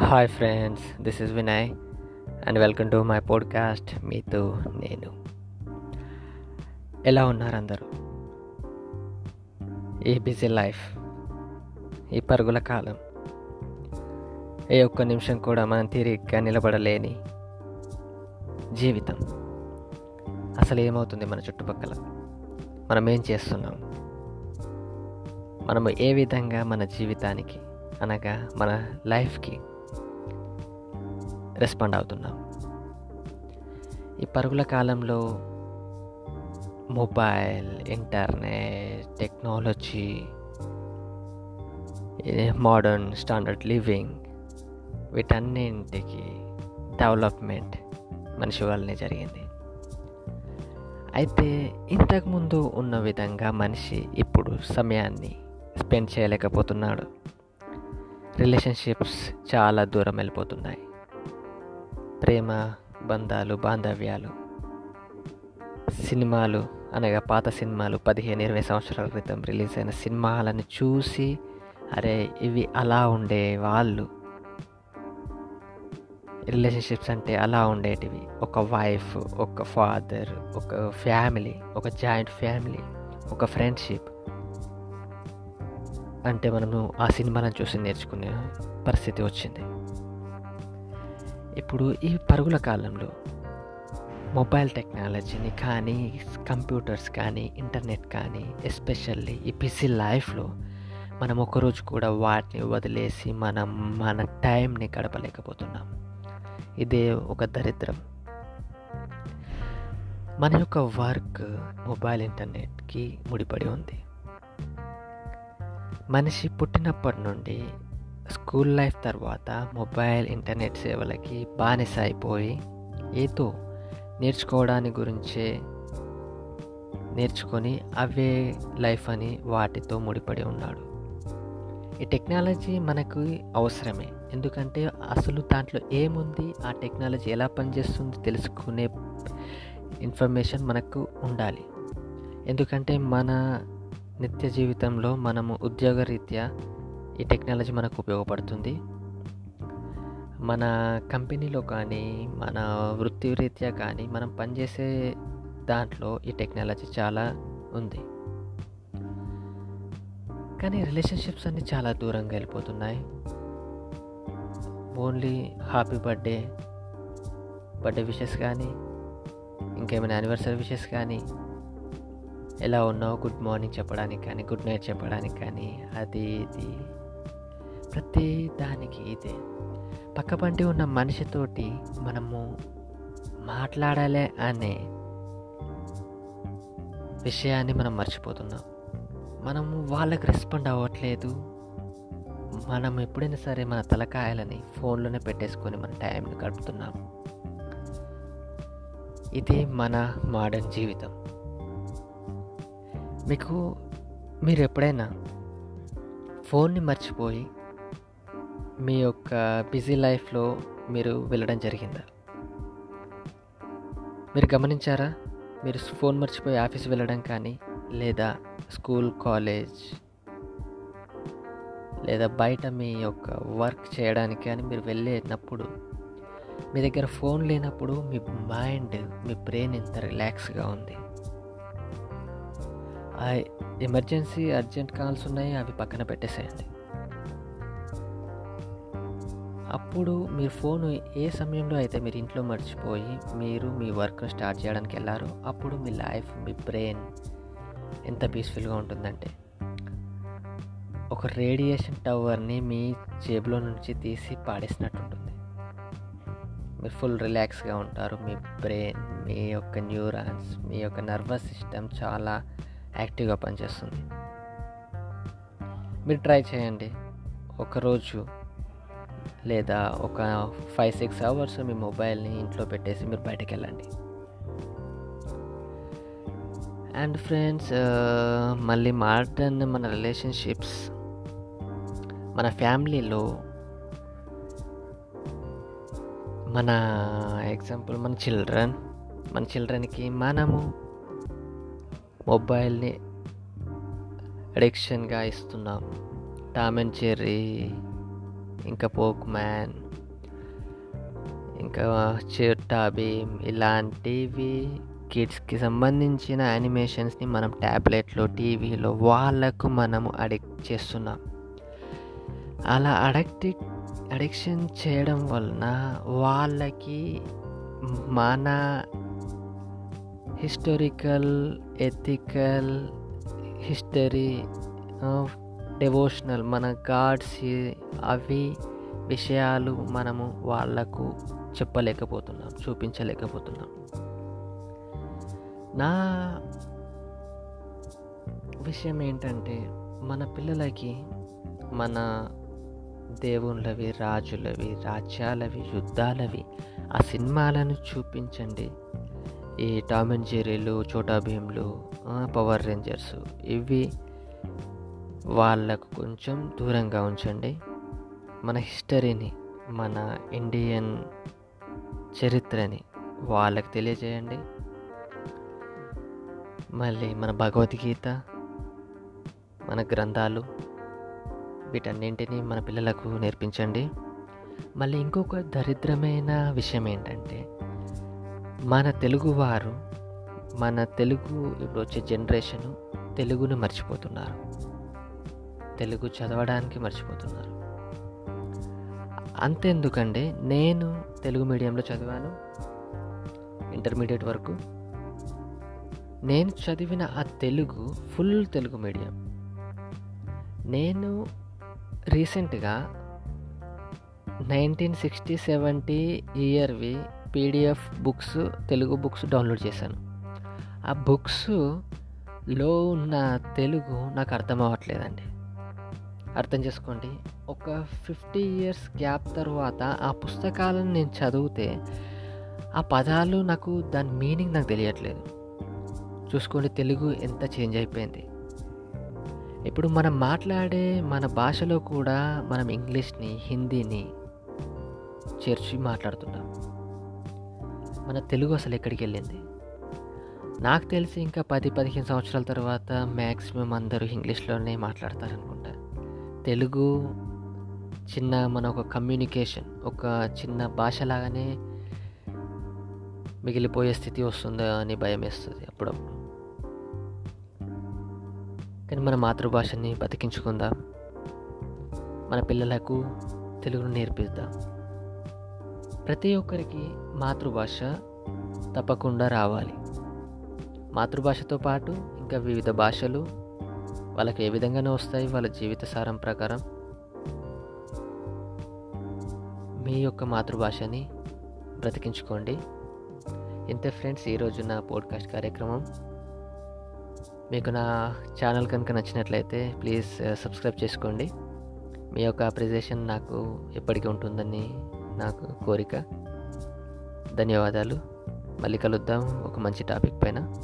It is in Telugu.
Hi friends this is Vinay and welcome to my podcast మీతో నేను ఎలా ఉన్నారు అందరూ? ఈ బిజీ లైఫ్ ఈ పరుగుల కాలం ఏ ఒక్క నిమిషం కూడా మనం తిరిగ్గా నిలబడలేని జీవితం. అసలు ఏమవుతుంది మన చుట్టుపక్కల? మనం ఏం చేస్తున్నాం? మనము ఏ విధంగా మన జీవితానికి అనగా మన లైఫ్కి రెస్పాండ్ అవుతున్నాం. ఈ పరుగుల కాలంలో mobile internet technology modern standard living వీటన్నింటికి development మనిషి వల్లనే జరిగింది. అయితే ఇంతకుముందు ఉన్న విధంగా మనిషి ఇప్పుడు సమయాన్ని స్పెండ్ చేయలేకపోతున్నాడు. రిలేషన్షిప్స్ చాలా దూరం వెళ్ళిపోతున్నాయి. ప్రేమ బంధాలు బాంధవ్యాలు సినిమాలు అనగా పాత సినిమాలు పదిహేను ఇరవై సంవత్సరాల క్రితం రిలీజ్ అయిన సినిమాలను చూసి అరే ఇవి అలా ఉండే వాళ్ళు. రిలేషన్షిప్స్ అంటే అలా ఉండేటివి. ఒక వైఫ్ ఒక ఫాదర్ ఒక ఫ్యామిలీ ఒక జాయింట్ ఫ్యామిలీ ఒక ఫ్రెండ్షిప్. అంటే మనము ఆ సినిమాలను చూసి నేర్చుకునే పరిస్థితి వచ్చింది. ఇప్పుడు ఈ పరుగుల కాలంలో మొబైల్ టెక్నాలజీని కానీ కంప్యూటర్స్ కానీ ఇంటర్నెట్ కానీ ఎస్పెషల్లీ ఈ బిజీ లైఫ్లో మనం ఒకరోజు కూడా వాటిని వదిలేసి మనం మన టైంని గడపలేకపోతున్నాం. ఇదే ఒక దరిద్రం. మన యొక్క వర్క్ మొబైల్ ఇంటర్నెట్కి ముడిపడి ఉంది. మనిషి పుట్టినప్పటి నుండి స్కూల్ లైఫ్ తర్వాత మొబైల్ ఇంటర్నెట్ సేవలకి బానిస అయిపోయి ఏదో నేర్చుకోవడాని గురించే నేర్చుకొని అవే లైఫ్ అని వాటితో ముడిపడి ఉన్నాడు. ఈ టెక్నాలజీ మనకు అవసరమే. ఎందుకంటే అసలు దాంట్లో ఏముంది? ఆ టెక్నాలజీ ఎలా పనిచేస్తుంది తెలుసుకునే ఇన్ఫర్మేషన్ మనకు ఉండాలి. ఎందుకంటే మన నిత్య జీవితంలో మనము ఉద్యోగరీత్యా ఈ టెక్నాలజీ మనకు ఉపయోగపడుతుంది. మన కంపెనీలో కానీ మన వృత్తిరీత్యా కానీ మనం పనిచేసే దాంట్లో ఈ టెక్నాలజీ చాలా ఉంది. కానీ రిలేషన్షిప్స్ అన్నీ చాలా దూరంగా వెళ్ళిపోతున్నాయి. Only happy birthday birthday wishes కానీ ఇంకేమైనా యానివర్సరీ విషెస్ కానీ ఎలా ఉన్నావు? గుడ్ మార్నింగ్ చెప్పడానికి కానీ గుడ్ నైట్ చెప్పడానికి కానీ అది ఇది ప్రతి దానికి ఇదే. పక్కపంటి ఉన్న మనిషితోటి మనము మాట్లాడాలి అనే విషయాన్ని మనం మర్చిపోతున్నాం. మనము వాళ్ళకి రెస్పాండ్ అవ్వట్లేదు. మనం ఎప్పుడైనా సరే మన తలకాయలని ఫోన్లోనే పెట్టేసుకొని మన టైంని గడుపుతున్నాం. ఇది మన మోడర్న్ జీవితం. మీకు మీరు ఎప్పుడైనా ఫోన్ని మర్చిపోయి మీ యొక్క బిజీ లైఫ్లో మీరు వెళ్ళడం జరిగిందా? మీరు గమనించారా? మీరు ఫోన్ మర్చిపోయి ఆఫీస్ వెళ్ళడం కానీ లేదా స్కూల్ కాలేజ్ లేదా బయట మీ యొక్క వర్క్ చేయడానికి కానీ మీరు వెళ్ళేటప్పుడు మీ దగ్గర ఫోన్ లేనప్పుడు మీ మైండ్ మీ బ్రెయిన్ ఎంత రిలాక్స్గా ఉంది. ఎమర్జెన్సీ అర్జెంట్ కాల్స్ ఉన్నాయి అవి పక్కన పెట్టేసేయండి. అప్పుడు మీరు ఫోన్ ఏ సమయంలో అయితే మీరు ఇంట్లో మర్చిపోయి మీరు మీ వర్క్ స్టార్ట్ చేయడానికి వెళ్ళారో అప్పుడు మీ లైఫ్ మీ బ్రెయిన్ ఎంత పీస్ఫుల్గా ఉంటుందంటే ఒక రేడియేషన్ టవర్ని మీ జేబులో నుంచి తీసి పాడేసినట్టు ఉంటుంది మీరు ఫుల్ రిలాక్స్గా ఉంటారు మీ బ్రెయిన్ మీ యొక్క న్యూరాన్స్ మీ యొక్క నర్వస్ సిస్టమ్ చాలా యాక్టివ్గా పనిచేస్తుంది. మీరు ట్రై చేయండి. ఒకరోజు లేదా ఒక ఫైవ్ సిక్స్ అవర్స్ మీ మొబైల్ని ఇంట్లో పెట్టేసి మీరు బయటకు వెళ్ళండి అండ్ ఫ్రెండ్స్ uh, మళ్ళీ మాట్లాడిన మన రిలేషన్షిప్స్ మన ఫ్యామిలీలో మన ఎగ్జాంపుల్ మన చిల్డ్రన్ మన చిల్డ్రన్కి మనము మొబైల్ని అడిక్షన్గా ఇస్తున్నాం. టామ్ అండ్ చెర్రీ ఇంకా పోక్ మ్యాన్. ఇంకా చిట్టా భీమ్ ఇలాంటివి కిడ్స్కి సంబంధించిన యానిమేషన్స్ని మనం ట్యాబ్లెట్లో టీవీలో వాళ్ళకు మనము అడిక్ట్ చేస్తున్నాం. అలా అడక్ట్ అడిక్షన్ చేయడం వలన వాళ్ళకి మన హిస్టోరికల్ ఎథికల్ హిస్టరీ డెవోషనల్ మన గాడ్స్ అవి విషయాలు మనము వాళ్ళకు చెప్పలేకపోతున్నాం చూపించలేకపోతున్నాం. నా విషయం ఏంటంటే మన పిల్లలకి మన దేవుళ్ళవి రాజులవి రాజ్యాలవి యుద్ధాలవి ఆ సినిమాలను చూపించండి. ఈ టామ్ అండ్ జెరీలు చోటా భీమ్లు పవర్ రేంజర్స్ ఇవి వాళ్ళకు కొంచెం దూరంగా ఉంచండి. మన హిస్టరీని మన ఇండియన్ చరిత్రని వాళ్ళకి తెలియజేయండి. మళ్ళీ మన భగవద్గీత మన గ్రంథాలు వీటన్నింటినీ మన పిల్లలకు నేర్పించండి. మళ్ళీ ఇంకొక దరిద్రమైన విషయం ఏంటంటే మన తెలుగువారు మన తెలుగు ఇప్పుడు వచ్చే జనరేషను తెలుగును మర్చిపోతున్నారు. తెలుగు చదవడానికి మర్చిపోతున్నారు. అంతెందుకండి నేను తెలుగు మీడియంలో చదివాను ఇంటర్మీడియట్ వరకు. నేను చదివిన ఆ తెలుగు ఫుల్ తెలుగు మీడియం. నేను రీసెంట్గా nineteen sixty seventy ఇయర్వి PDF books Telugu books download చేశాను. ఆ బుక్స్లో ఉన్న తెలుగు నాకు అర్థం అవ్వట్లేదండి. అర్థం చేసుకోండి. ఒక ఫిఫ్టీ ఇయర్స్ గ్యాప్ తర్వాత ఆ పుస్తకాలను నేను చదివితే ఆ పదాలు నాకు దాని మీనింగ్ నాకు తెలియట్లేదు. చూసుకోండి తెలుగు ఎంత చేంజ్ అయిపోయింది. ఇప్పుడు మనం మాట్లాడే మన భాషలో కూడా మనం ఇంగ్లీష్ని హిందీని చేర్చి మాట్లాడుతున్నాం. మన తెలుగు అసలు ఎక్కడికి వెళ్ళింది? నాకు తెలిసి ఇంకా పది పదిహేను సంవత్సరాల తర్వాత మ్యాక్సిమం అందరూ ఇంగ్లీష్లోనే మాట్లాడతారనుకుంటా. తెలుగు చిన్న మన ఒక కమ్యూనికేషన్ ఒక చిన్న భాష లాగానే మిగిలిపోయే స్థితి వస్తుందా అని భయం వేస్తుంది అప్పుడప్పుడు. కానీ మన మాతృభాషని బతికించుకుందాం. మన పిల్లలకు తెలుగును నేర్పిద్దాం. ప్రతి ఒక్కరికి మాతృభాష తప్పకుండా రావాలి. మాతృభాషతో పాటు ఇంకా వివిధ భాషలు వాళ్ళకి ఏ విధంగానే వస్తాయి వాళ్ళ జీవిత సారం ప్రకారం? మీ యొక్క మాతృభాషని బ్రతికించుకోండి. ఇంతే ఫ్రెండ్స్ ఈరోజు నా పోడ్కాస్ట్ కార్యక్రమం. మీకు నా ఛానల్ కనుక నచ్చినట్లయితే ప్లీజ్ సబ్స్క్రైబ్ చేసుకోండి. మీ యొక్క అప్రిజియేషన్ నాకు ఎప్పటికీ ఉంటుందని నాకు కోరిక. ధన్యవాదాలు. మళ్ళీ కలుద్దాం ఒక మంచి టాపిక్ పైన.